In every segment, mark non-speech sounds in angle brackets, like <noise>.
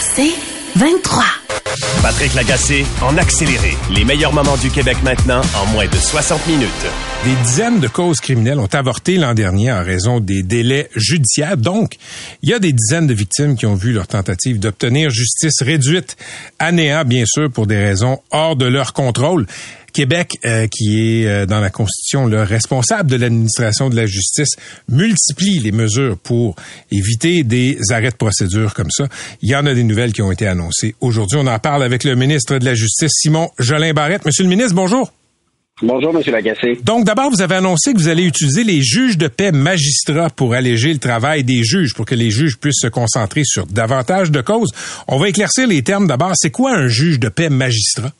C'est 23. Patrick Lagacé en accéléré. Les meilleurs moments du Québec maintenant en moins de 60 minutes. Des dizaines de causes criminelles ont avorté l'an dernier en raison des délais judiciaires. Donc, il y a des dizaines de victimes qui ont vu leur tentative d'obtenir justice réduite à néant, bien sûr, pour des raisons hors de leur contrôle. Québec, euh, qui est euh, dans la Constitution le responsable de l'administration de la justice, multiplie les mesures pour éviter des arrêts de procédure comme ça. Il y en a des nouvelles qui ont été annoncées aujourd'hui. On en parle avec le ministre de la Justice, Simon Jolin Barrette. Monsieur le ministre, bonjour. Bonjour, Monsieur Lagacé. Donc, d'abord, vous avez annoncé que vous allez utiliser les juges de paix magistrats pour alléger le travail des juges, pour que les juges puissent se concentrer sur davantage de causes. On va éclaircir les termes d'abord. C'est quoi un juge de paix magistrat?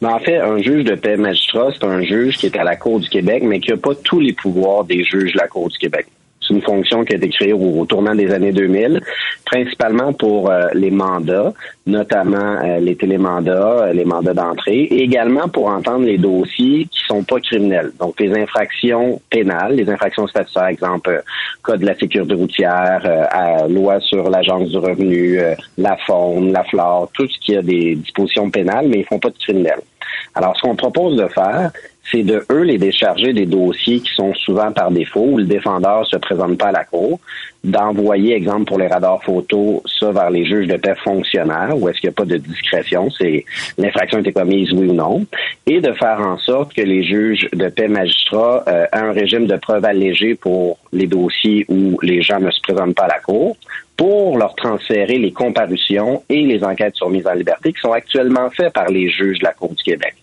Mais en fait, un juge de paix magistrat, c'est un juge qui est à la Cour du Québec, mais qui n'a pas tous les pouvoirs des juges de la Cour du Québec. C'est une fonction qui a été créée au, tournant des années 2000, principalement pour euh, les mandats, notamment euh, les télémandats, euh, les mandats d'entrée, et également pour entendre les dossiers qui sont pas criminels. Donc les infractions pénales, les infractions statutaires, exemple code de la sécurité routière, loi sur l'agence du revenu, la faune, la flore, tout ce qui a des dispositions pénales, mais ils font pas de criminels. Alors, ce qu'on propose de faire, c'est de eux les décharger des dossiers qui sont souvent par défaut où le défendeur se présente pas à la cour, d'envoyer, exemple pour les radars photos, ça vers les juges de paix fonctionnaires, où est-ce qu'il n'y a pas de discrétion, c'est l'infraction a été commise, oui ou non, et de faire en sorte que les juges de paix magistrats euh, aient un régime de preuve allégé pour les dossiers où les gens ne se présentent pas à la cour, pour leur transférer les comparutions et les enquêtes sur mise en liberté qui sont actuellement faites par les juges de la Cour du Québec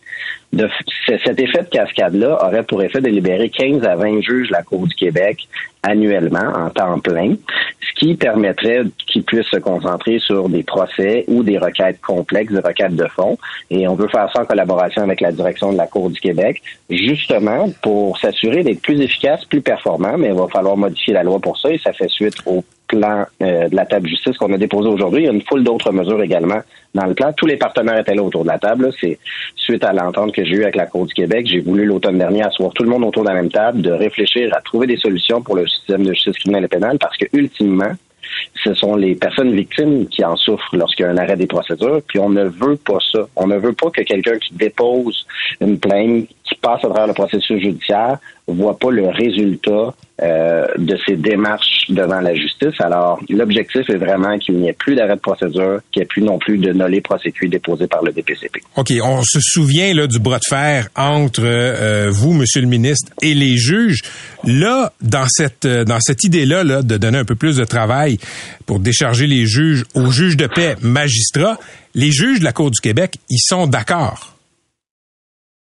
de, cet effet de cascade-là aurait pour effet de libérer 15 à 20 juges de la Cour du Québec annuellement en temps plein, ce qui permettrait qu'ils puissent se concentrer sur des procès ou des requêtes complexes, des requêtes de fond. Et on veut faire ça en collaboration avec la direction de la Cour du Québec, justement pour s'assurer d'être plus efficace, plus performant, mais il va falloir modifier la loi pour ça et ça fait suite au plan euh, de la table justice qu'on a déposé aujourd'hui. Il y a une foule d'autres mesures également dans le plan. Tous les partenaires étaient là autour de la table. C'est suite à l'entente que j'ai eue avec la Cour du Québec. J'ai voulu l'automne dernier asseoir tout le monde autour de la même table, de réfléchir à trouver des solutions pour le système de justice criminelle et pénale parce que ultimement, ce sont les personnes victimes qui en souffrent lorsqu'il y a un arrêt des procédures, puis on ne veut pas ça. On ne veut pas que quelqu'un qui dépose une plainte, qui passe à travers le processus judiciaire, voit pas le résultat euh, de ces démarches devant la justice. Alors, l'objectif est vraiment qu'il n'y ait plus d'arrêt de procédure, qu'il n'y ait plus non plus de nolé prosécué déposé par le DPCP. OK, on se souvient là, du bras de fer entre euh, vous, Monsieur le ministre, et les juges. Là, dans cette euh, dans cette idée-là là, de donner un peu plus de travail pour décharger les juges aux juges de paix magistrats, les juges de la Cour du Québec, ils sont d'accord.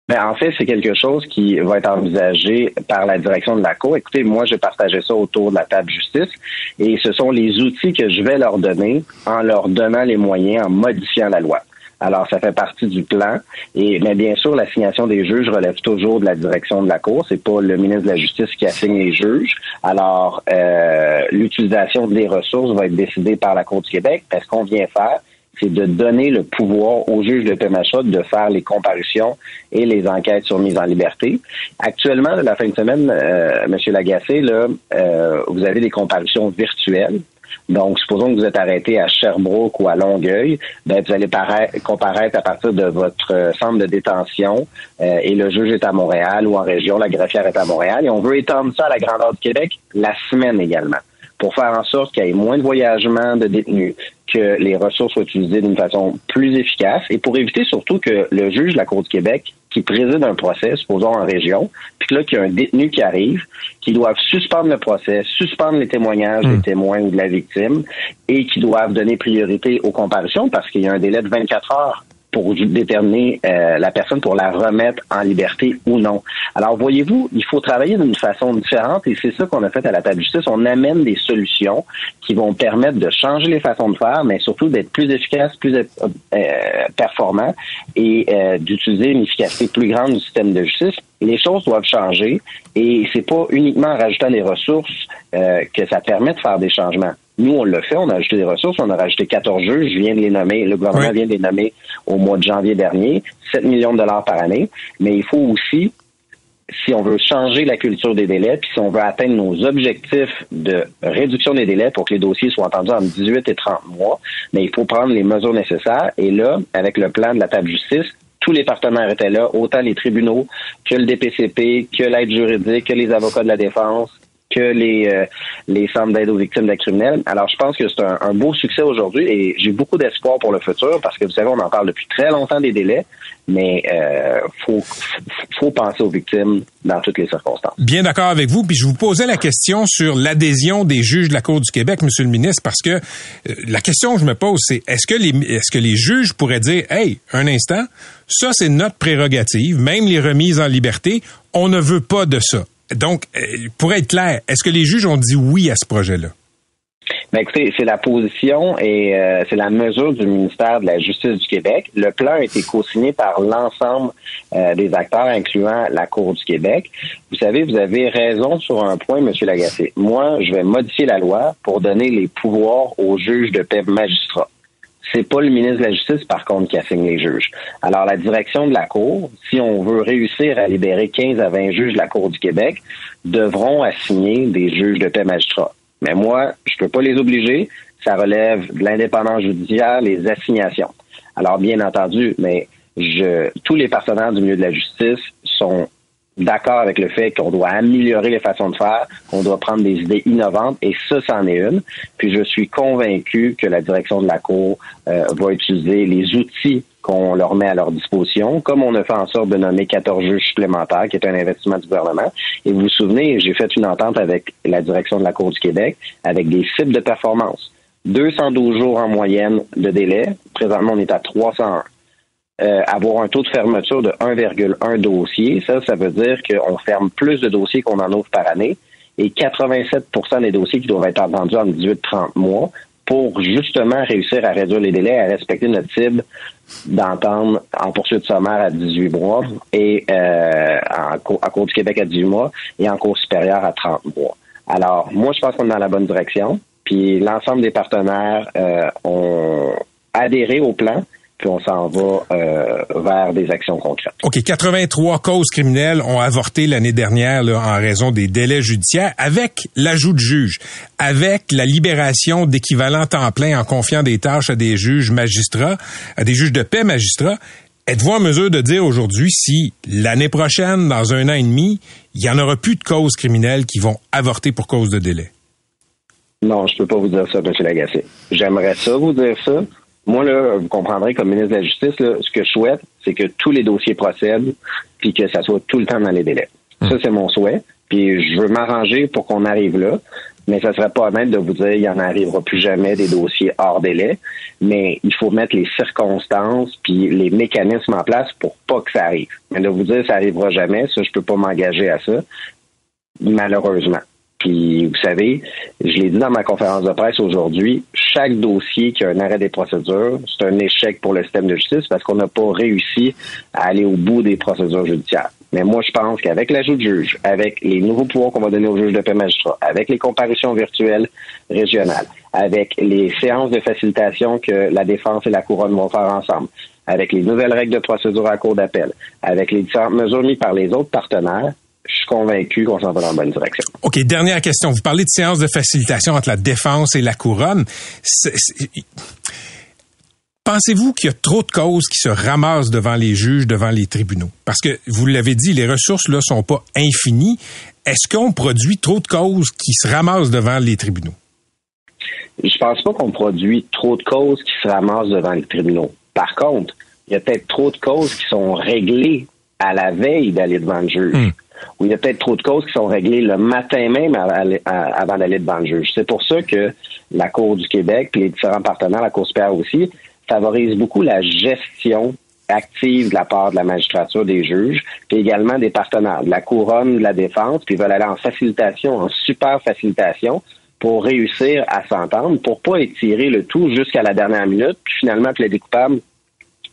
Ben, en fait, c'est quelque chose qui va être envisagé par la direction de la Cour. Écoutez, moi, je partageais ça autour de la table justice et ce sont les outils que je vais leur donner en leur donnant les moyens, en modifiant la loi. Alors, ça fait partie du plan. Et mais bien sûr, l'assignation des juges relève toujours de la direction de la Cour. C'est pas le ministre de la Justice qui assigne les juges. Alors, euh, l'utilisation des ressources va être décidée par la Cour du Québec. Parce qu'on vient faire, c'est de donner le pouvoir aux juges de PMHA de faire les comparutions et les enquêtes sur mise en liberté. Actuellement, la fin de semaine, euh, M. Lagacé, là, euh, vous avez des comparutions virtuelles. Donc, supposons que vous êtes arrêté à Sherbrooke ou à Longueuil, ben, vous allez comparaître à partir de votre euh, centre de détention euh, et le juge est à Montréal ou en région, la greffière est à Montréal et on veut étendre ça à la grandeur du Québec la semaine également pour faire en sorte qu'il y ait moins de voyagements de détenus, que les ressources soient utilisées d'une façon plus efficace et pour éviter surtout que le juge de la Cour du Québec qui préside un procès, supposons en région, puis que là, qu'il y a un détenu qui arrive, qui doivent suspendre le procès, suspendre les témoignages des hmm. témoins ou de la victime, et qui doivent donner priorité aux comparutions parce qu'il y a un délai de 24 heures pour déterminer euh, la personne pour la remettre en liberté ou non. Alors, voyez-vous, il faut travailler d'une façon différente et c'est ça qu'on a fait à la table de justice. On amène des solutions qui vont permettre de changer les façons de faire, mais surtout d'être plus efficace, plus euh, performant et euh, d'utiliser une efficacité plus grande du système de justice. Les choses doivent changer et c'est pas uniquement en rajoutant des ressources que ça permet de faire des changements. Nous, on l'a fait, on a ajouté des ressources, on a rajouté 14 juges, je viens de les nommer, le gouvernement vient de les nommer au mois de janvier dernier, 7 millions de dollars par année, mais il faut aussi si on veut changer la culture des délais, puis si on veut atteindre nos objectifs de réduction des délais pour que les dossiers soient entendus en 18 et 30 mois, mais il faut prendre les mesures nécessaires. Et là, avec le plan de la table justice, tous les partenaires étaient là, autant les tribunaux que le DPCP, que l'aide juridique, que les avocats de la défense, que les euh, les centres d'aide aux victimes de criminels. Alors, je pense que c'est un, beau succès aujourd'hui et j'ai beaucoup d'espoir pour le futur parce que vous savez, on en parle depuis très longtemps des délais, mais euh, faut faut penser aux victimes dans toutes les circonstances. Bien d'accord avec vous. Puis je vous posais la question sur l'adhésion des juges de la Cour du Québec, Monsieur le ministre, parce que euh, la question que je me pose, c'est est-ce que les est-ce que les juges pourraient dire, hey, un instant, ça c'est notre prérogative, même les remises en liberté, on ne veut pas de ça. Donc, euh, pour être clair, est-ce que les juges ont dit oui à ce projet-là? Ben écoutez, c'est la position et euh, c'est la mesure du ministère de la Justice du Québec. Le plan a été co-signé par l'ensemble euh, des acteurs, incluant la Cour du Québec. Vous savez, vous avez raison sur un point, Monsieur Lagacé. Moi, je vais modifier la loi pour donner les pouvoirs aux juges de paix magistrats. C'est pas le ministre de la Justice, par contre, qui assigne les juges. Alors, la direction de la Cour, si on veut réussir à libérer 15 à 20 juges de la Cour du Québec, devront assigner des juges de paix magistrats. Mais moi, je peux pas les obliger. Ça relève de l'indépendance judiciaire, les assignations. Alors, bien entendu, mais je, tous les partenaires du milieu de la justice sont d'accord avec le fait qu'on doit améliorer les façons de faire, qu'on doit prendre des idées innovantes, et ça, c'en est une. Puis je suis convaincu que la direction de la Cour euh, va utiliser les outils qu'on leur met à leur disposition, comme on a fait en sorte de nommer 14 juges supplémentaires, qui est un investissement du gouvernement. Et vous vous souvenez, j'ai fait une entente avec la direction de la Cour du Québec, avec des cibles de performance. 212 jours en moyenne de délai. Présentement, on est à 301. Euh, avoir un taux de fermeture de 1,1 dossier. Ça, ça veut dire qu'on ferme plus de dossiers qu'on en ouvre par année et 87% des dossiers qui doivent être entendus en 18-30 mois pour justement réussir à réduire les délais, à respecter notre cible d'entendre en poursuite sommaire à 18 mois et euh, en, à Cour du Québec à 18 mois et en cours supérieur à 30 mois. Alors, moi, je pense qu'on est dans la bonne direction. Puis l'ensemble des partenaires euh, ont adhéré au plan puis on s'en va euh, vers des actions concrètes. OK, 83 causes criminelles ont avorté l'année dernière en raison des délais judiciaires avec l'ajout de juges, avec la libération d'équivalents temps plein en confiant des tâches à des juges magistrats, à des juges de paix magistrats. Êtes-vous en mesure de dire aujourd'hui si l'année prochaine, dans un an et demi, il y en aura plus de causes criminelles qui vont avorter pour cause de délai? Non, je peux pas vous dire ça, M. Lagacé. J'aimerais ça vous dire ça, moi, là, vous comprendrez, comme ministre de la Justice, ce que je souhaite, c'est que tous les dossiers procèdent, puis que ça soit tout le temps dans les délais. Ça, c'est mon souhait. Puis je veux m'arranger pour qu'on arrive là. Mais ça serait pas honnête de vous dire il n'y en arrivera plus jamais des dossiers hors délai. Mais il faut mettre les circonstances puis les mécanismes en place pour pas que ça arrive. Mais de vous dire ça arrivera jamais, ça, je peux pas m'engager à ça. Malheureusement. Puis, vous savez, je l'ai dit dans ma conférence de presse aujourd'hui, chaque dossier qui a un arrêt des procédures, c'est un échec pour le système de justice parce qu'on n'a pas réussi à aller au bout des procédures judiciaires. Mais moi, je pense qu'avec l'ajout de juges, avec les nouveaux pouvoirs qu'on va donner aux juges de paix magistrats, avec les comparutions virtuelles régionales, avec les séances de facilitation que la défense et la couronne vont faire ensemble, avec les nouvelles règles de procédure à cour d'appel, avec les différentes mesures mises par les autres partenaires, je suis convaincu qu'on s'en va dans la bonne direction. OK, dernière question. Vous parlez de séance de facilitation entre la défense et la couronne. Pensez-vous qu'il y a trop de causes qui se ramassent devant les juges, devant les tribunaux? Parce que, vous l'avez dit, les ressources là sont pas infinies. Est-ce qu'on produit trop de causes qui se ramassent devant les tribunaux? Je pense pas qu'on produit trop de causes qui se ramassent devant les tribunaux. Par contre, il y a peut-être trop de causes qui sont réglées à la veille d'aller devant le juge. Hmm où il y a peut-être trop de causes qui sont réglées le matin même avant d'aller devant le juge. C'est pour ça que la Cour du Québec, puis les différents partenaires, la Cour supérieure aussi, favorisent beaucoup la gestion active de la part de la magistrature des juges, puis également des partenaires, de la couronne, de la défense, puis veulent aller en facilitation, en super facilitation, pour réussir à s'entendre, pour pas étirer le tout jusqu'à la dernière minute, puis finalement plaider coupable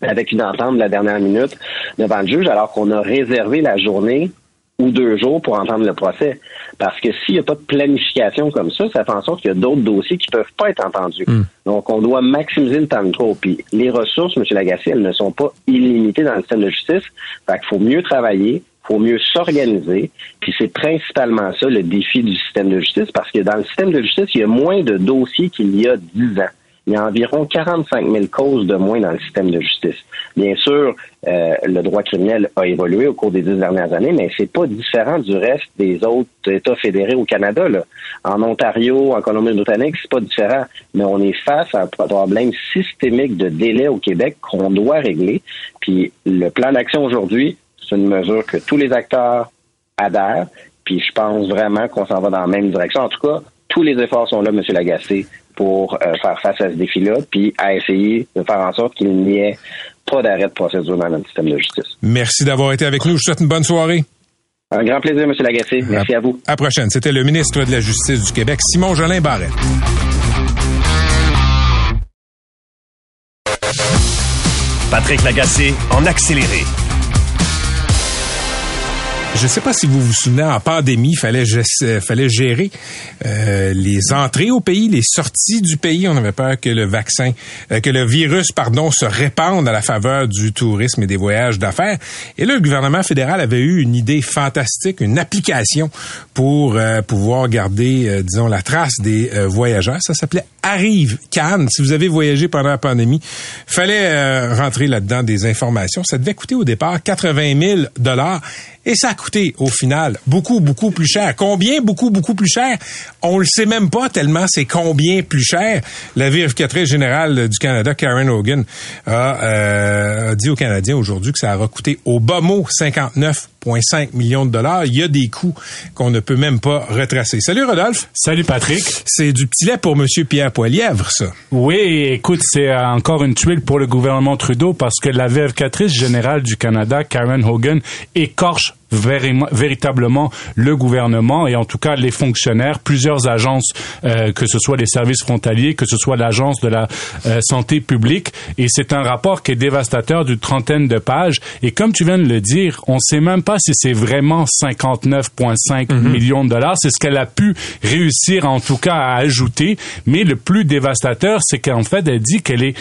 avec une entente de la dernière minute devant le juge, alors qu'on a réservé la journée ou deux jours pour entendre le procès. Parce que s'il n'y a pas de planification comme ça, ça fait en sorte qu'il y a d'autres dossiers qui peuvent pas être entendus. Hmm. Donc, on doit maximiser le temps de trop. Puis les ressources, M. Lagacé, elles ne sont pas illimitées dans le système de justice. Fait qu'il faut mieux travailler, faut mieux s'organiser. Puis c'est principalement ça le défi du système de justice, parce que dans le système de justice, il y a moins de dossiers qu'il y a dix ans il y a environ 45 000 causes de moins dans le système de justice. Bien sûr, euh, le droit criminel a évolué au cours des dix dernières années, mais c'est pas différent du reste des autres États fédérés au Canada. Là. En Ontario, en Colombie-Britannique, c'est pas différent, mais on est face à un problème systémique de délai au Québec qu'on doit régler. Puis le plan d'action aujourd'hui, c'est une mesure que tous les acteurs adhèrent. Puis je pense vraiment qu'on s'en va dans la même direction. En tout cas, tous les efforts sont là, M. Lagacé, pour euh, faire face à ce défi-là, puis à essayer de faire en sorte qu'il n'y ait pas d'arrêt de procédure dans notre système de justice. Merci d'avoir été avec nous. Je vous souhaite une bonne soirée. Un grand plaisir, M. Lagacé. Merci à, vous. À la prochaine. C'était le ministre de la Justice du Québec, Simon Jolin Barrette. Patrick Lagacé en accéléré. Je ne sais pas si vous vous souvenez, en pandémie, il fallait, euh, gérer euh, les entrées au pays, les sorties du pays. On avait peur que le vaccin, euh, que le virus, pardon, se répande à la faveur du tourisme et des voyages d'affaires. Et là, le gouvernement fédéral avait eu une idée fantastique, une application pour pouvoir garder, disons, la trace des voyageurs. Ça s'appelait Arrive Cannes. Si vous avez voyagé pendant la pandémie, fallait rentrer là-dedans des informations. Ça devait coûter au départ 80 000 dollars et ça a coûté, au final, beaucoup, beaucoup plus cher. Combien beaucoup, beaucoup plus cher? On le sait même pas tellement c'est combien plus cher. La vérificatrice générale du Canada, Karen Hogan, a, euh, dit aux Canadiens aujourd'hui que ça a coûté au bas mot 59 millions de dollars. Il y a des coûts qu'on ne peut même pas retracer. Salut Rodolphe. Salut Patrick. C'est du petit lait pour Monsieur Pierre Poilièvre, ça. Oui, écoute, c'est encore une tuile pour le gouvernement Trudeau parce que la vérificatrice générale du Canada, Karen Hogan, écorche véritablement le gouvernement et en tout cas les fonctionnaires, plusieurs agences, euh, que ce soit les services frontaliers, que ce soit l'agence de la euh, santé publique. Et c'est un rapport qui est dévastateur d'une trentaine de pages. Et comme tu viens de le dire, on ne sait même pas si c'est vraiment 59,5 mhm. millions de dollars. C'est ce qu'elle a pu réussir en tout cas à ajouter. Mais le plus dévastateur, c'est qu'en fait, elle dit qu'elle est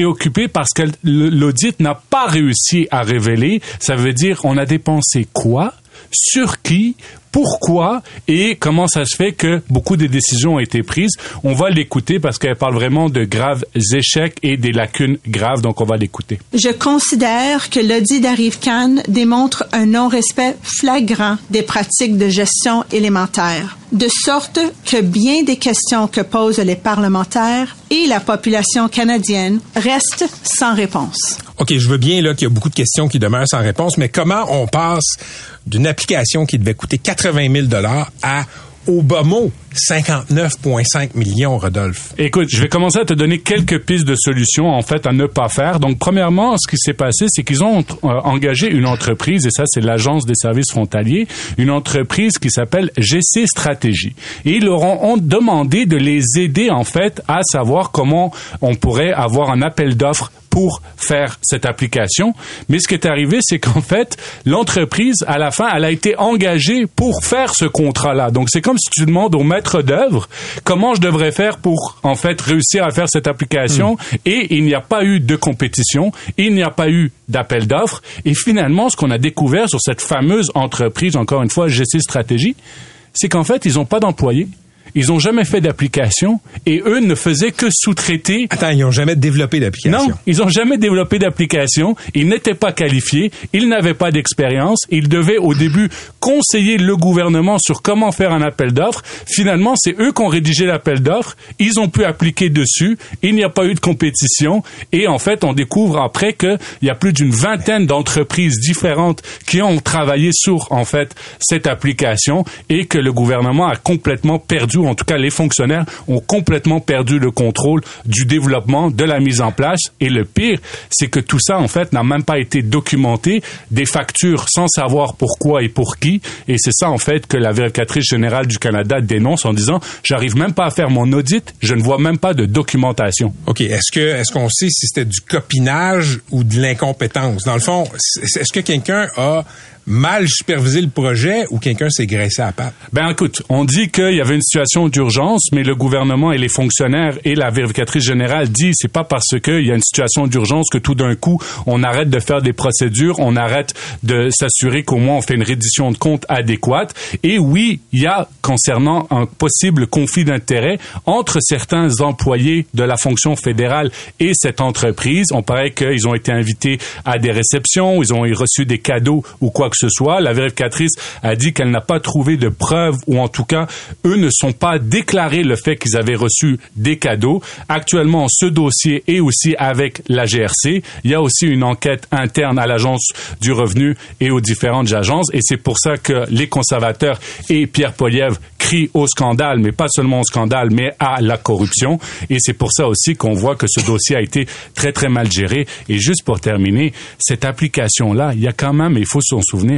préoccupée parce que l'audit n'a pas réussi à révéler. Ça veut dire on a dépensé quoi sur qui, pourquoi et comment ça se fait que beaucoup de décisions ont été prises. On va l'écouter parce qu'elle parle vraiment de graves échecs et des lacunes graves, donc on va l'écouter. Je considère que l'audit d'Arrive Cannes démontre un non-respect flagrant des pratiques de gestion élémentaire, de sorte que bien des questions que posent les parlementaires et la population canadienne restent sans réponse. OK, je veux bien là qu'il y a beaucoup de questions qui demeurent sans réponse, mais comment on passe d'une application qui devait coûter 80 000 dollars à mot, 59,5 millions, Rodolphe. Écoute, je vais commencer à te donner quelques pistes de solutions, en fait, à ne pas faire. Donc, premièrement, ce qui s'est passé, c'est qu'ils ont euh, engagé une entreprise, et ça, c'est l'Agence des services frontaliers, une entreprise qui s'appelle GC Stratégie. Et ils leur ont demandé de les aider, en fait, à savoir comment on pourrait avoir un appel d'offres pour faire cette application. Mais ce qui est arrivé, c'est qu'en fait, l'entreprise, à la fin, elle a été engagée pour faire ce contrat-là. Donc, c'est comme si tu demandes au maître d'œuvre comment je devrais faire pour, en fait, réussir à faire cette application. Hmm. Et il n'y a pas eu de compétition, il n'y a pas eu d'appel d'offres. Et finalement, ce qu'on a découvert sur cette fameuse entreprise, encore une fois, GC Stratégie, c'est qu'en fait, ils n'ont pas d'employés. Ils ont jamais fait d'application et eux ne faisaient que sous-traiter. Attends, ils ont jamais développé d'application. Non, ils ont jamais développé d'application. Ils n'étaient pas qualifiés. Ils n'avaient pas d'expérience. Ils devaient au début conseiller le gouvernement sur comment faire un appel d'offres. Finalement, c'est eux qui ont rédigé l'appel d'offres. Ils ont pu appliquer dessus. Il n'y a pas eu de compétition. Et en fait, on découvre après qu'il y a plus d'une vingtaine d'entreprises différentes qui ont travaillé sur, en fait, cette application et que le gouvernement a complètement perdu en tout cas les fonctionnaires, ont complètement perdu le contrôle du développement, de la mise en place. Et le pire, c'est que tout ça, en fait, n'a même pas été documenté, des factures sans savoir pourquoi et pour qui. Et c'est ça, en fait, que la vérificatrice générale du Canada dénonce en disant, j'arrive même pas à faire mon audit, je ne vois même pas de documentation. OK. Est-ce que, est-ce qu'on sait si c'était du copinage ou de l'incompétence? Dans le fond, est-ce que quelqu'un a mal supervisé le projet ou quelqu'un s'est graissé à patte? Ben écoute, on dit qu'il y avait une situation d'urgence, mais le gouvernement et les fonctionnaires et la vérificatrice générale disent c'est pas parce qu'il y a une situation d'urgence que tout d'un coup on arrête de faire des procédures, on arrête de s'assurer qu'au moins on fait une reddition de compte adéquate. Et oui, il y a concernant un possible conflit d'intérêts entre certains employés de la fonction fédérale et cette entreprise. On paraît qu'ils ont été invités à des réceptions, ils ont reçu des cadeaux ou quoi que ce soit. La vérificatrice a dit qu'elle n'a pas trouvé de preuves ou en tout cas, eux ne sont pas déclaré le fait qu'ils avaient reçu des cadeaux. Actuellement, ce dossier est aussi avec la GRC. Il y a aussi une enquête interne à l'Agence du revenu et aux différentes agences. Et c'est pour ça que les conservateurs et Pierre Poliev crient au scandale, mais pas seulement au scandale, mais à la corruption. Et c'est pour ça aussi qu'on voit que ce dossier a été très, très mal géré. Et juste pour terminer, cette application-là, il y a quand même, il faut s'en souvenir,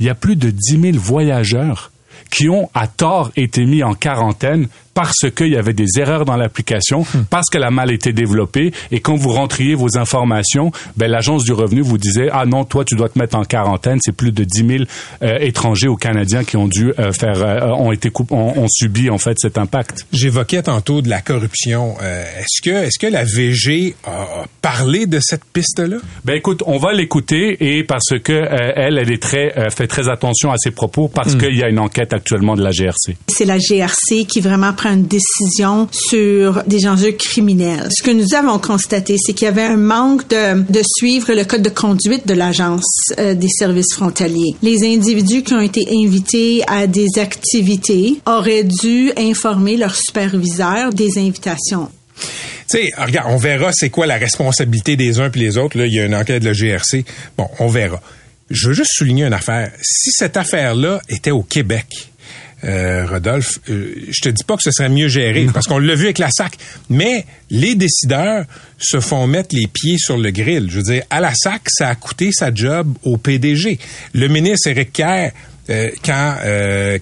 il y a plus de 10 000 voyageurs qui ont à tort été mis en quarantaine parce qu'il y avait des erreurs dans l'application, hmm. parce qu'elle a mal été développée, et quand vous rentriez vos informations, ben, l'agence du revenu vous disait, ah non, toi, tu dois te mettre en quarantaine. C'est plus de 10 000 euh, étrangers ou Canadiens qui ont dû euh, faire, euh, ont été ont, subi, en fait, cet impact. J'évoquais tantôt de la corruption. est-ce que, est-ce que la VG a parlé de cette piste-là? Ben, écoute, on va l'écouter, et parce que elle, elle est très, fait très attention à ses propos, parce hmm. qu'il y a une enquête actuellement de la GRC. C'est la GRC qui vraiment prend une décision sur des enjeux criminels. Ce que nous avons constaté, c'est qu'il y avait un manque de, de suivre le code de conduite de l'agence euh, des services frontaliers. Les individus qui ont été invités à des activités auraient dû informer leur superviseur des invitations. Tu sais, regarde, on verra c'est quoi la responsabilité des uns puis les autres. Là, il y a une enquête de la GRC. Bon, on verra. Je veux juste souligner une affaire. Si cette affaire-là était au Québec, euh, Rodolphe, euh, je te dis pas que ce serait mieux géré, parce qu'on l'a vu avec la SAC, mais les décideurs se font mettre les pieds sur le grill. Je veux dire, à la SAC, ça a coûté sa job au PDG. Le ministre Éric Kerr, euh, quand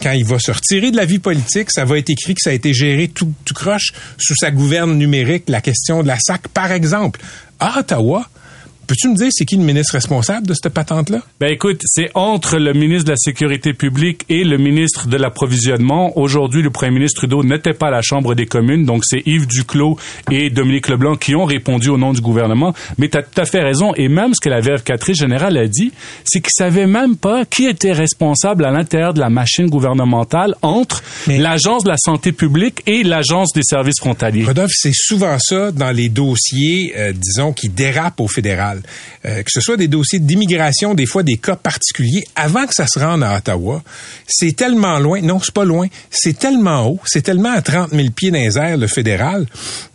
quand il va se retirer de la vie politique, ça va être écrit que ça a été géré tout, tout croche sous sa gouverne numérique, la question de la SAC, par exemple. À Ottawa, Peux-tu me dire c'est qui le ministre responsable de cette patente-là? Ben écoute, c'est entre le ministre de la Sécurité publique et le ministre de l'Approvisionnement. Aujourd'hui, le premier ministre Trudeau n'était pas à la Chambre des communes, donc c'est Yves Duclos et Dominique Leblanc qui ont répondu au nom du gouvernement. Mais tu as tout à fait raison. Et même ce que la vérificatrice générale a dit, c'est qu'ils savaient même pas qui était responsable à l'intérieur de la machine gouvernementale entre l'Agence de la santé publique et l'Agence des services frontaliers. Rodolphe, c'est souvent ça dans les dossiers, euh, disons, qui dérapent au fédéral. Euh, que ce soit des dossiers d'immigration, des fois des cas particuliers, avant que ça se rende à Ottawa, c'est tellement loin, non, c'est pas loin, c'est tellement haut, c'est tellement à 30 000 pieds dans les airs, le fédéral,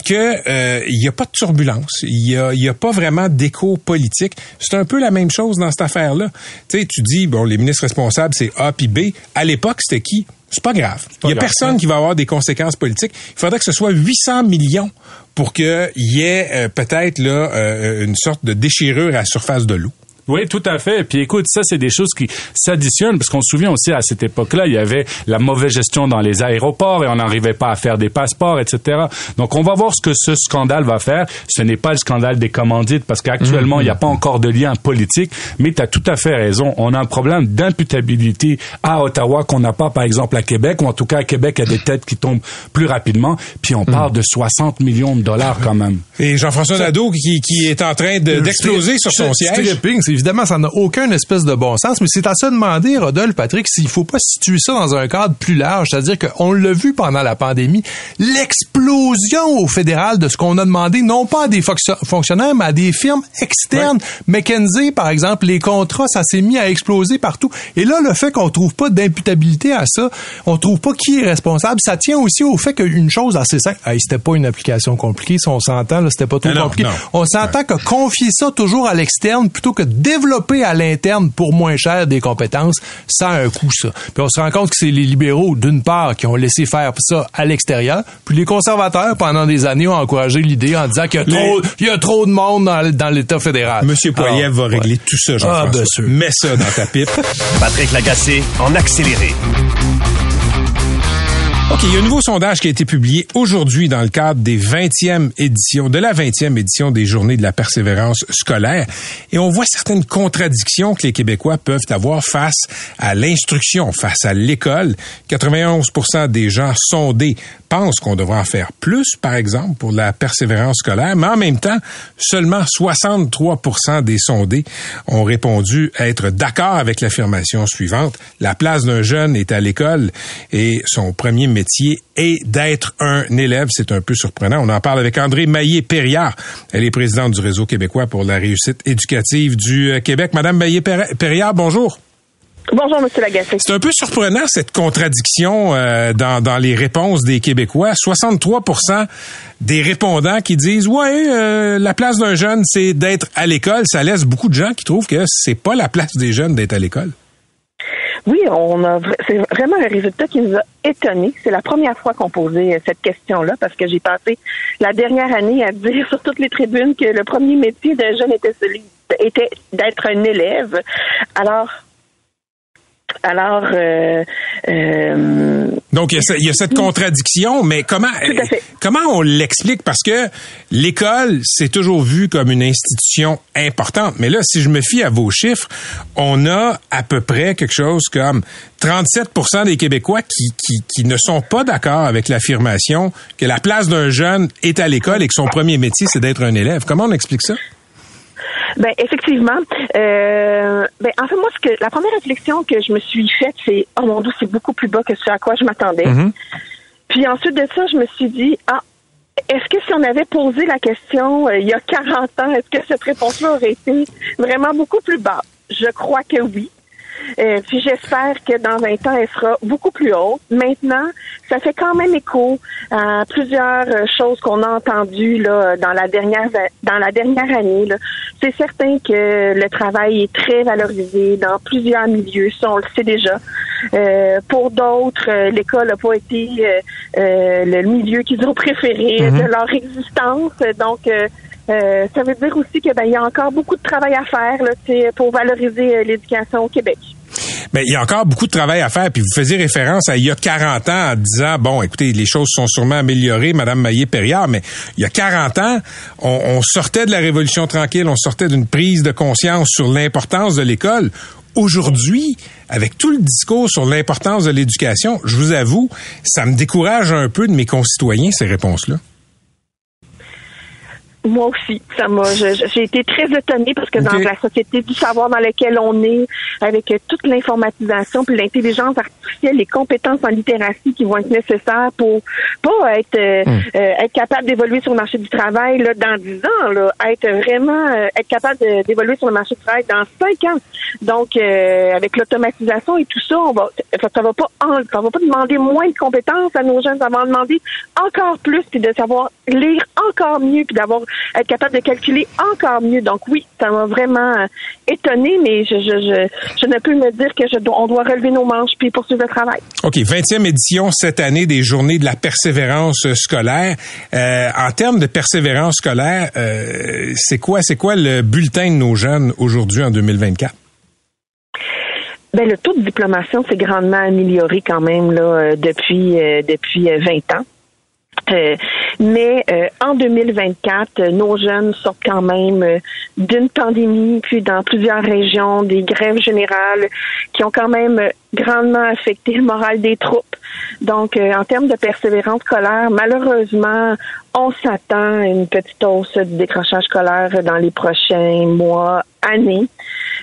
que euh, il n'y a pas de turbulence, il y a, y a pas vraiment d'écho politique. C'est un peu la même chose dans cette affaire-là. Tu sais, tu dis, bon, les ministres responsables, c'est A puis B. À l'époque, c'était qui? C'est pas grave. Il y a personne qui va avoir des conséquences politiques. Il faudrait que ce soit 800 millions pour qu'il y ait euh, peut-être là euh, une sorte de déchirure à la surface de l'eau. Oui, tout à fait. Puis écoute, ça, c'est des choses qui s'additionnent parce qu'on se souvient aussi à cette époque-là, il y avait la mauvaise gestion dans les aéroports et on n'arrivait pas à faire des passeports, etc. Donc, on va voir ce que ce scandale va faire. Ce n'est pas le scandale des commandites parce qu'actuellement, il n'y a pas encore de lien politique, mais tu as tout à fait raison. On a un problème d'imputabilité à Ottawa qu'on n'a pas, par exemple, à Québec, ou en tout cas, à Québec, il y a des têtes qui tombent plus rapidement. Puis on parle de 60 millions de dollars quand même. Et Jean-François Nadeau qui, qui, est en train d'exploser sur son siège évidemment, ça n'a aucun espèce de bon sens, mais c'est à se demander, Rodolphe, Patrick, s'il faut pas situer ça dans un cadre plus large, c'est-à-dire qu'on l'a vu pendant la pandémie, l'explosion au fédéral de ce qu'on a demandé, non pas à des fonctionnaires, mais à des firmes externes. McKenzie, par exemple, les contrats, ça s'est mis à exploser partout. Et là, le fait qu'on trouve pas d'imputabilité à ça, on trouve pas qui est responsable, ça tient aussi au fait qu'une chose assez simple, hey, c'était pas une application compliquée, si on s'entend, c'était pas trop compliqué. On s'entend que confier ça toujours à l'externe plutôt que développer à l'interne pour moins cher des compétences, ça a un coût, ça. Puis on se rend compte que c'est les libéraux, d'une part, qui ont laissé faire ça à l'extérieur, puis les conservateurs, pendant des années, ont encouragé l'idée en disant qu'il y a trop, il y a trop de monde dans, l'État fédéral. Monsieur Poiliev va régler tout ça, Jean-François. Ah, Mets ça dans ta pipe. Patrick Lagacé, en accéléré. OK, il y a un nouveau sondage qui a été publié aujourd'hui dans le cadre des 20e éditions, de la 20e édition des Journées de la persévérance scolaire. Et on voit certaines contradictions que les Québécois peuvent avoir face à l'instruction, face à l'école. 91% des gens sondés pensent qu'on devrait en faire plus, par exemple, pour la persévérance scolaire, mais en même temps, seulement 63% des sondés ont répondu être d'accord avec l'affirmation suivante. La place d'un jeune est à l'école et son premier métier est d'être un élève. C'est un peu surprenant. On en parle avec André Maillé-Perriard. Elle est présidente du Réseau québécois pour la réussite éducative du euh, Québec. Madame Maillé-Perriard, bonjour. Bonjour, Monsieur Lagacé. C'est un peu surprenant cette contradiction euh, dans, dans les réponses des Québécois. 63% des répondants qui disent ouais, euh, la place d'un jeune, c'est d'être à l'école. Ça laisse beaucoup de gens qui trouvent que c'est pas la place des jeunes d'être à l'école. Oui, on a c'est vraiment un résultat qui nous a étonnés. C'est la première fois qu'on posait euh, cette question-là parce que j'ai passé la dernière année à dire sur toutes les tribunes que le premier métier d'un jeune était celui était d'être un élève. Alors alors, euh, euh, donc il y, a, cette contradiction, mais comment comment on l'explique? Parce que l'école c'est toujours vu comme une institution importante, mais là, si je me fie à vos chiffres, on a à peu près quelque chose comme 37% des Québécois qui, qui, qui ne sont pas d'accord avec l'affirmation que la place d'un jeune est à l'école et que son premier métier c'est d'être un élève. Comment on explique ça? Ben effectivement. Euh, ben en fait moi ce que la première réflexion que je me suis faite c'est oh mon dieu c'est beaucoup plus bas que ce à quoi je m'attendais. Mm-hmm. Puis ensuite de ça je me suis dit ah est-ce que si on avait posé la question euh, il y a 40 ans est-ce que cette réponse-là aurait été vraiment beaucoup plus bas? Je crois que oui. Euh, puis j'espère que dans 20 ans, elle sera beaucoup plus haute. Maintenant, ça fait quand même écho à plusieurs euh, choses qu'on a entendues là, dans la dernière dans la dernière année. C'est certain que le travail est très valorisé dans plusieurs milieux, ça on le sait déjà. Euh, pour d'autres, l'école n'a pas été le milieu qu'ils ont <laughs> préféré mm-hmm. de leur existence. Donc euh, ça veut dire aussi qu'il ben, y a encore beaucoup de travail à faire là, pour valoriser euh, l'éducation au Québec. Mais il y a encore beaucoup de travail à faire. Puis vous faisiez référence à il y a 40 ans en disant, bon, écoutez, les choses sont sûrement améliorées, Madame Maillé-Perriard, mais il y a 40 ans, on, on sortait de la Révolution tranquille, on sortait d'une prise de conscience sur l'importance de l'école. Aujourd'hui, avec tout le discours sur l'importance de l'éducation, je vous avoue, ça me décourage un peu de mes concitoyens, ces réponses-là. Moi aussi, ça m'a. J'ai été très étonnée parce que dans la société du savoir dans laquelle on est, avec toute l'informatisation puis l'intelligence artificielle, les compétences en littératie qui vont être nécessaires pour pas être euh, hmm. euh, être capable d'évoluer sur le marché du travail là dans dix ans, là, être vraiment euh, être capable d'évoluer sur le marché du travail dans cinq ans. Donc, avec l'automatisation et tout ça, on va ça va pas ça va pas demander moins de compétences à nos jeunes, ça va demander encore plus puis de savoir lire encore mieux puis d'avoir être capable de calculer encore mieux. Donc oui, ça m'a vraiment euh, étonné, mais je, je, je, ne peux me dire que je, on doit relever nos manches puis poursuivre le travail. OK, 20e édition cette année des Journées de la persévérance scolaire. Euh, en termes de persévérance scolaire, euh, c'est quoi, c'est quoi le bulletin de nos jeunes aujourd'hui en 2024? Ben, le taux de diplomation s'est grandement amélioré quand même là depuis depuis 20 ans. Euh, mais euh, en 2024, euh, nos jeunes sortent quand même d'une pandémie, puis dans plusieurs régions, des grèves générales qui ont quand même grandement affecté le moral des troupes. Donc, en termes de persévérance scolaire, malheureusement, on s'attend à une petite hausse du décrochage scolaire dans les prochains mois, années.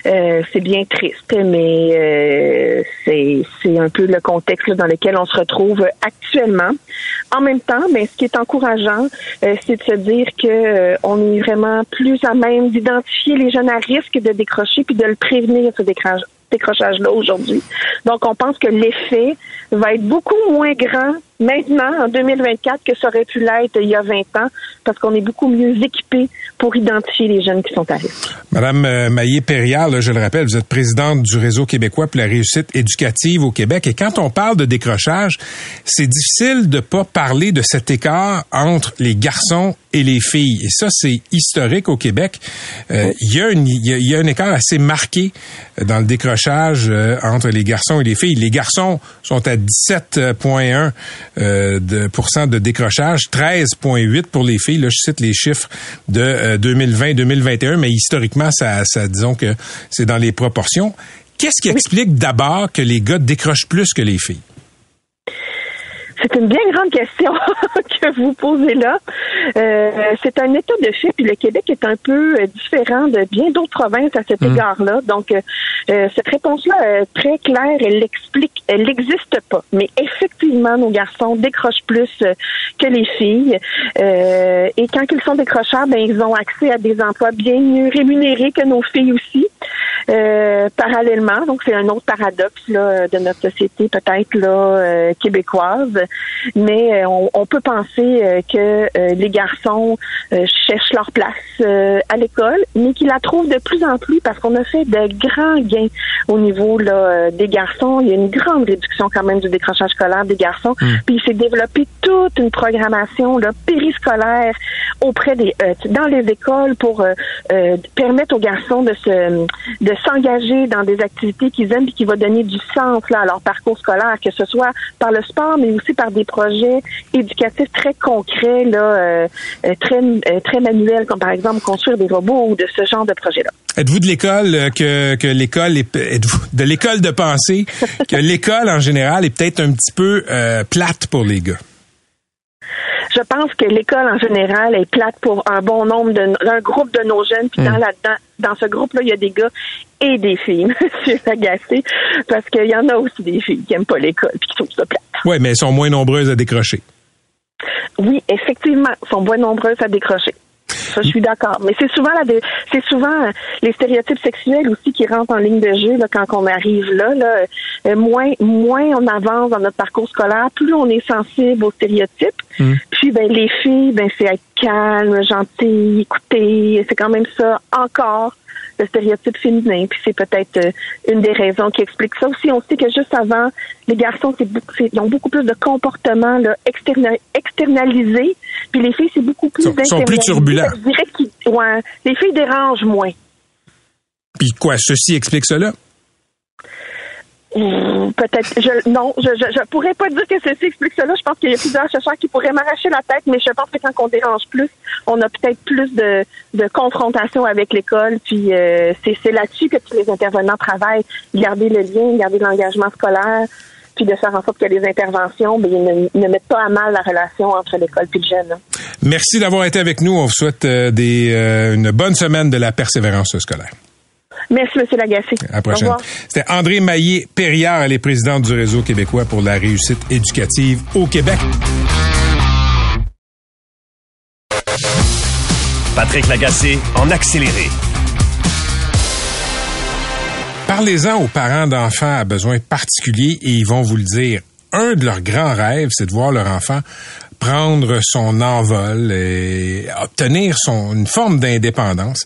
Euh, c'est bien triste, mais euh, c'est un peu le contexte dans lequel on se retrouve actuellement. En même temps, mais ce qui est encourageant, euh, c'est de se dire que on est vraiment plus à même d'identifier les jeunes à risque de décrocher puis de le prévenir ce décrochage-là aujourd'hui. Donc, on pense que l'effet va être beaucoup moins grand maintenant, en 2024, que ça aurait pu l'être il y a 20 ans, parce qu'on est beaucoup mieux équipé pour identifier les jeunes qui sont à risque. Madame euh, Maillé-Perriard, je le rappelle, vous êtes présidente du Réseau québécois pour la réussite éducative au Québec. Et quand on parle de décrochage, c'est difficile de pas parler de cet écart entre les garçons et les filles. Et ça, c'est historique au Québec. Euh, y une, il, y a, un écart assez marqué dans le décrochage euh, entre les garçons et les filles. Les garçons sont à 17,1 euh, de, de décrochage, 13,8 pour les filles. Là, je cite les chiffres de 2020-2021, mais historiquement, ça, ça disons que c'est dans les proportions. Qu'est-ce qui explique d'abord que les gars décrochent plus que les filles? C'est une bien grande question <laughs> que vous posez là. Euh, c'est un état de fait, puis le Québec est un peu euh, différent de bien d'autres provinces à cet mm. égard-là. Donc, euh, cette réponse-là est très claire, elle l'explique, elle n'existe pas. Mais effectivement, nos garçons décrochent plus que les filles. et quand ils sont décrocheurs, ben, ils ont accès à des emplois bien mieux rémunérés que nos filles aussi. parallèlement, donc c'est un autre paradoxe là, de notre société peut-être là québécoise mais euh, on, peut penser euh, que euh, les garçons cherchent leur place à l'école, mais qu'ils la trouvent de plus en plus parce qu'on a fait de grands gains au niveau là, des garçons. Il y a une grande réduction quand même du décrochage scolaire des garçons. Hmm. Puis il s'est développé toute une programmation là, périscolaire auprès des dans les écoles pour permettre aux garçons de se de s'engager dans des activités qu'ils aiment et qui va donner du sens là à leur parcours scolaire, que ce soit par le sport, mais aussi par des projets éducatifs très concrets, là, euh, euh, très, euh, très manuels, comme par exemple construire des robots ou de ce genre de projet-là. Êtes-vous de l'école que, que l'école est êtes-vous de l'école de penser que <laughs> l'école en général est peut-être un petit peu plate pour les gars? Je pense que l'école en général est plate pour un bon nombre de un groupe de nos jeunes. Puis dans, hmm. dans, dans ce groupe-là, il y a des gars et des filles, <laughs> Monsieur Agacé, parce qu'il y en a aussi des filles qui n'aiment pas l'école puis qui trouvent ça plate. Oui, mais elles sont moins nombreuses à décrocher. Oui, effectivement, elles sont moins nombreuses à décrocher. Ça, je suis d'accord. Mais c'est souvent c'est souvent euh, les stéréotypes sexuels aussi qui rentrent en ligne de jeu là, quand on arrive là. là. Euh, moins, moins on avance dans notre parcours scolaire, plus on est sensible aux stéréotypes. Hmm. Puis ben les filles, ben c'est être calme, gentil, écouter. C'est quand même ça encore le stéréotype féminin. Puis c'est peut-être euh, une des raisons qui explique ça aussi. On sait que juste avant, les garçons, c'est, ils ont beaucoup plus de comportements là, externalisés. Puis les filles, c'est beaucoup plus Ils sont plus turbulents. Je dirais ouais, les filles dérangent moins. Puis quoi, ceci explique cela? Peut-être. Je, non, je, je, pourrais pas dire que ceci explique cela. Je pense qu'il y a plusieurs chercheurs qui pourraient m'arracher la tête, mais je pense que quand on dérange plus, on a peut-être plus de, de confrontation avec l'école. Puis euh, c'est là-dessus que tous les intervenants travaillent. Garder le lien, garder l'engagement scolaire, puis de faire en sorte que les interventions ben, ne, ne, mettent pas à mal la relation entre l'école et le jeune. Hein. Merci d'avoir été avec nous. On vous souhaite euh, des, euh, une bonne semaine de la persévérance scolaire. Merci, M. Lagacé. À la prochaine. C'était André Maillé-Perriard, elle est présidente du Réseau québécois pour la réussite éducative au Québec. Patrick Lagacé en accéléré. Parlez-en aux parents d'enfants à besoins particuliers et ils vont vous le dire. Un de leurs grands rêves, c'est de voir leur enfant prendre son envol et obtenir son, une forme d'indépendance.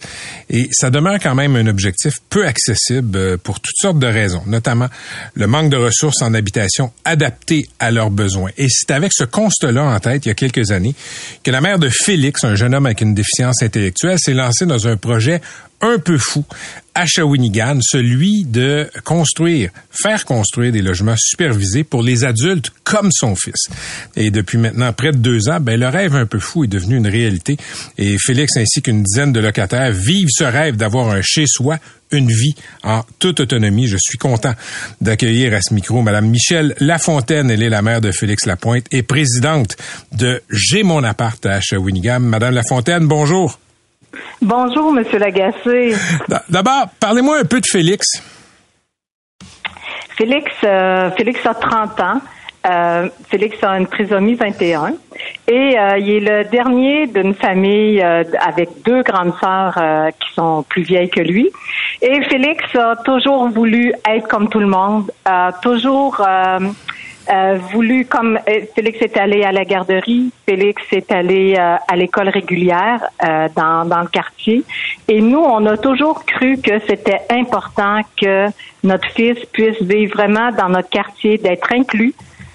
Et ça demeure quand même un objectif peu accessible euh, pour toutes sortes de raisons, notamment le manque de ressources en habitation adaptées à leurs besoins. Et c'est avec ce constat-là en tête, il y a quelques années, que la mère de Félix, un jeune homme avec une déficience intellectuelle, s'est lancée dans un projet un peu fou à Shawinigan, celui de construire, faire construire des logements supervisés pour les adultes comme son fils. Et depuis maintenant près de deux ans, ben, le rêve un peu fou est devenu une réalité. Et Félix ainsi qu'une dizaine de locataires vivent ce rêve d'avoir un chez-soi, une vie en toute autonomie. Je suis content d'accueillir à ce micro Madame Michelle Lafontaine. Elle est la mère de Félix Lapointe et présidente de J'ai mon appart à Shawinigan. Madame Lafontaine, bonjour. Bonjour, Monsieur Lagacé. <laughs> D'abord, parlez-moi un peu de Félix. Félix, euh, Félix a 30 ans. Euh, Félix a une trisomie 21 et euh, il est le dernier d'une famille avec deux grandes sœurs qui sont plus vieilles que lui. Et Félix a toujours voulu être comme tout le monde, a toujours euh, voulu, comme euh, Félix est allé à la garderie, Félix est allé euh, à l'école régulière dans, dans le quartier. Et nous, on a toujours cru que c'était important que notre fils puisse vivre vraiment dans notre quartier, d'être inclus,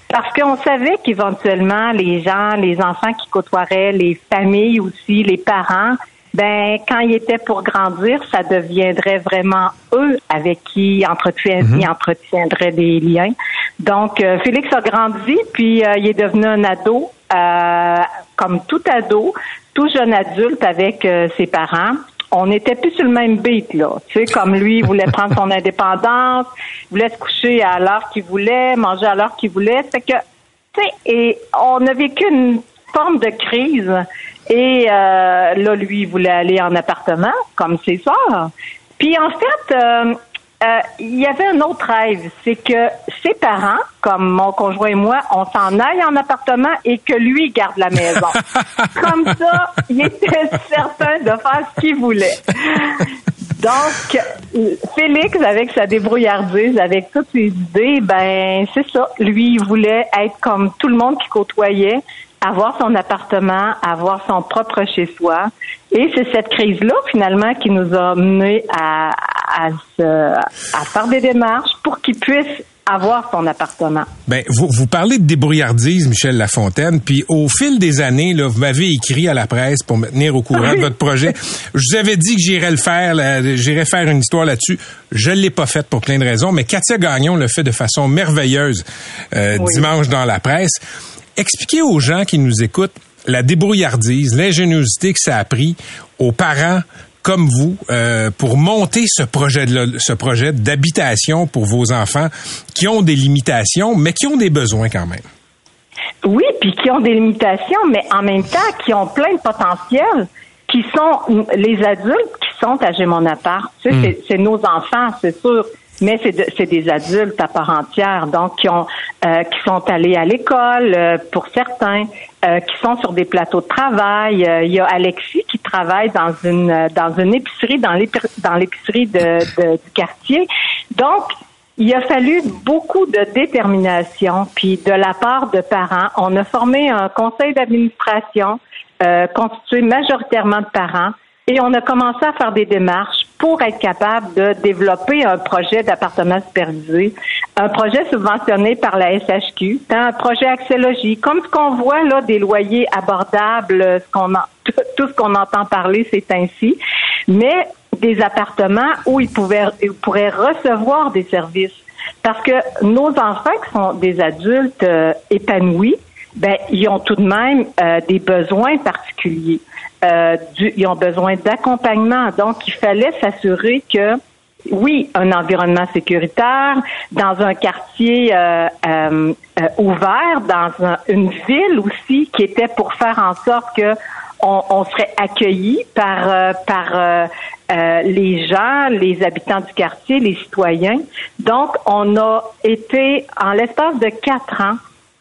Parce qu'on savait qu'éventuellement, les gens, les enfants qui côtoieraient, les familles aussi, les parents, ben quand ils étaient pour grandir, ça deviendrait vraiment eux avec qui ils, entretiendraient des liens. Donc, euh, Félix a grandi, puis euh, il est devenu un ado, euh, comme tout ado, tout jeune adulte avec ses parents on n'était plus sur le même beat, là. Tu sais, comme lui, il voulait prendre son <laughs> indépendance, il voulait se coucher à l'heure qu'il voulait, manger à l'heure qu'il voulait. C'est que, tu sais, et on a vécu une forme de crise. Et euh, là, lui, il voulait aller en appartement, comme ses soeurs. Puis en fait, euh, euh, il y avait un autre rêve, c'est que ses parents, comme mon conjoint et moi, on s'en aille en appartement et que lui garde la maison. <laughs> comme ça, il était certain de faire ce qu'il voulait. Donc, Félix, avec sa débrouillardise, avec toutes ses idées, ben c'est ça. Lui, il voulait être comme tout le monde qui côtoyait, avoir son appartement, avoir son propre chez-soi. Et c'est cette crise-là, finalement, qui nous a menés à, à, à faire des démarches pour qu'il puisse avoir son appartement. Ben, vous, vous parlez de débrouillardise, Michel Lafontaine, puis au fil des années, là, vous m'avez écrit à la presse pour me tenir au courant de votre projet. Je vous avais dit que j'irais le faire, j'irais faire une histoire là-dessus. Je l'ai pas faite pour plein de raisons, mais Katia Gagnon le fait de façon merveilleuse euh, dimanche dans la presse. Expliquez aux gens qui nous écoutent la débrouillardise, l'ingéniosité que ça a pris aux parents comme vous euh, pour monter ce projet de ce projet d'habitation pour vos enfants qui ont des limitations mais qui ont des besoins quand même. Oui, puis qui ont des limitations mais en même temps qui ont plein de potentiel qui sont les adultes qui sont à mon appart. Tu hmm. c'est nos enfants, c'est sûr mais c'est des adultes à part entière, donc qui ont euh, qui sont allés à l'école euh, pour certains, euh, qui sont sur des plateaux de travail. il y a Alexis qui travaille dans une dans une épicerie dans l'épicerie de, de, du quartier. Donc il a fallu beaucoup de détermination, puis de la part de parents. On a formé un conseil d'administration constitué majoritairement de parents et on a commencé à faire des démarches pour être capable de développer un projet d'appartement supervisé, un projet subventionné par la SHQ, un projet axéologie, comme ce qu'on voit là des loyers abordables, <laughs> tout ce qu'on entend parler, c'est ainsi, mais des appartements où ils pourraient recevoir des services. Parce que nos enfants qui sont des adultes euh, épanouis, ben ils ont tout de même euh, des besoins particuliers. Euh, ils ont besoin d'accompagnement. Donc, il fallait s'assurer que oui, un environnement sécuritaire, dans un quartier euh, euh, ouvert, dans une ville aussi qui était pour faire en sorte que on, serait accueilli par par les gens, les habitants du quartier, les citoyens. Donc, on a été en l'espace de quatre ans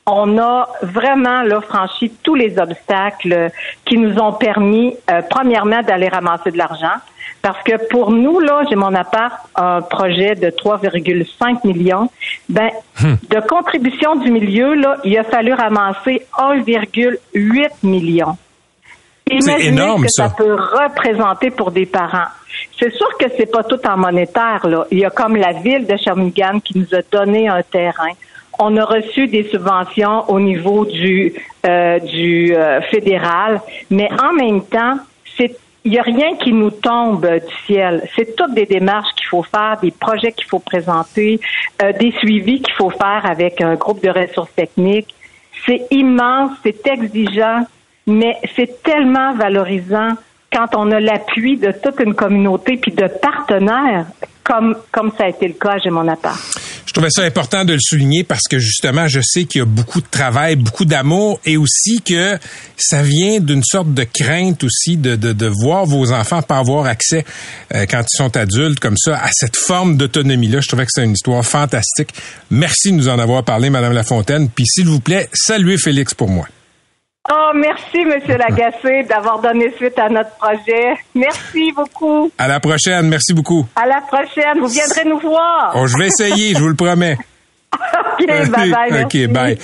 on a vraiment là, franchi tous les obstacles qui nous ont permis, euh, premièrement, d'aller ramasser de l'argent. Parce que pour nous, là, j'ai mon appart, un projet de 3,5 millions. Ben, hmm. de contribution du milieu, là, il a fallu ramasser 1,8 million. Imaginez énorme, que ça. peut représenter pour des parents. C'est sûr que c'est pas tout en monétaire, là. Il y a comme la ville de Shawinigan qui nous a donné un terrain on a reçu des subventions au niveau du euh, du euh, fédéral, mais en même temps, c'est il n'y a rien qui nous tombe du ciel. C'est toutes des démarches qu'il faut faire, des projets qu'il faut présenter, euh, des suivis qu'il faut faire avec un groupe de ressources techniques. C'est immense, c'est exigeant, mais c'est tellement valorisant quand on a l'appui de toute une communauté puis de partenaires comme comme ça a été le cas chez mon appart. Je trouvais ça important de le souligner parce que justement, je sais qu'il y a beaucoup de travail, beaucoup d'amour et aussi que ça vient d'une sorte de crainte aussi de, de, de voir vos enfants pas avoir accès euh, quand ils sont adultes comme ça à cette forme d'autonomie-là. Je trouvais que c'est une histoire fantastique. Merci de nous en avoir parlé, Madame Lafontaine. Puis s'il vous plaît, saluez Félix pour moi. Oh, merci, Monsieur Lagacé, d'avoir donné suite à notre projet. Merci beaucoup. À la prochaine. Merci beaucoup. À la prochaine. Vous viendrez nous voir. Oh, je vais essayer, je vous le promets. <laughs> <laughs> OK, bye-bye. OK, bye.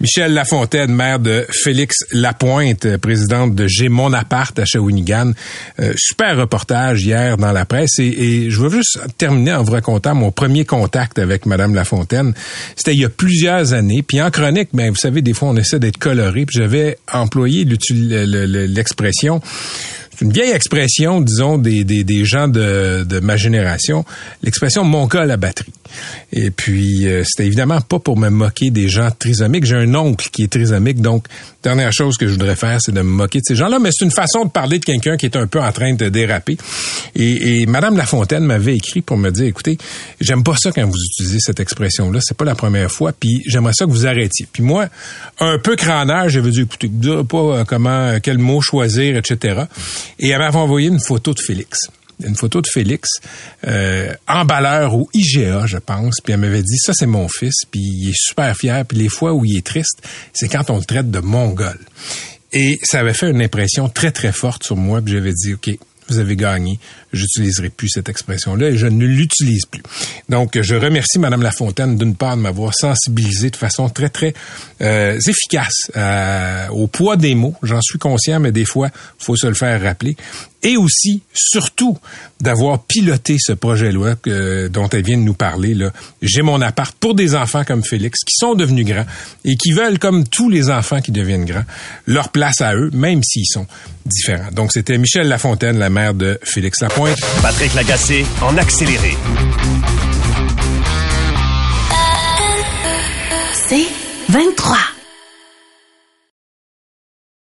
Michel Lafontaine, maire de Félix Lapointe, présidente de J'ai mon appart à Shawinigan. Euh, super reportage hier dans la presse. Et, je veux juste terminer en vous racontant mon premier contact avec Madame Lafontaine. C'était il y a plusieurs années. Puis en chronique, ben, vous savez, des fois, on essaie d'être coloré. Puis j'avais employé l'expression c'est une vieille expression, disons, des, des, des gens de, de ma génération, l'expression mon gars à la batterie. Et puis, euh, c'était évidemment pas pour me moquer des gens trisomiques. J'ai un oncle qui est trisomique, donc dernière chose que je voudrais faire, c'est de me moquer de ces gens-là. Mais c'est une façon de parler de quelqu'un qui est un peu en train de déraper. Et, et Madame Lafontaine m'avait écrit pour me dire, écoutez, j'aime pas ça quand vous utilisez cette expression-là. C'est pas la première fois. Puis j'aimerais ça que vous arrêtiez. Puis moi, un peu crâneur, j'avais dit, écoutez, pas euh, comment, quel mot choisir, etc. Et elle m'avait envoyé une photo de Félix une photo de Félix, euh, emballeur au IGA, je pense. Puis elle m'avait dit, ça c'est mon fils, puis il est super fier. Puis les fois où il est triste, c'est quand on le traite de mongol. Et ça avait fait une impression très très forte sur moi. Puis j'avais dit, ok, vous avez gagné. J'utiliserai plus cette expression-là et je ne l'utilise plus. Donc, je remercie Madame Lafontaine d'une part de m'avoir sensibilisé de façon très très euh, efficace euh, au poids des mots. J'en suis conscient, mais des fois, faut se le faire rappeler et aussi, surtout, d'avoir piloté ce projet-là dont elle vient de nous parler. Là. J'ai mon appart pour des enfants comme Félix qui sont devenus grands et qui veulent, comme tous les enfants qui deviennent grands, leur place à eux, même s'ils sont différents. Donc, c'était Michel Lafontaine, la mère de Félix Lapointe. Patrick Lagacé, en accéléré. C'est 23.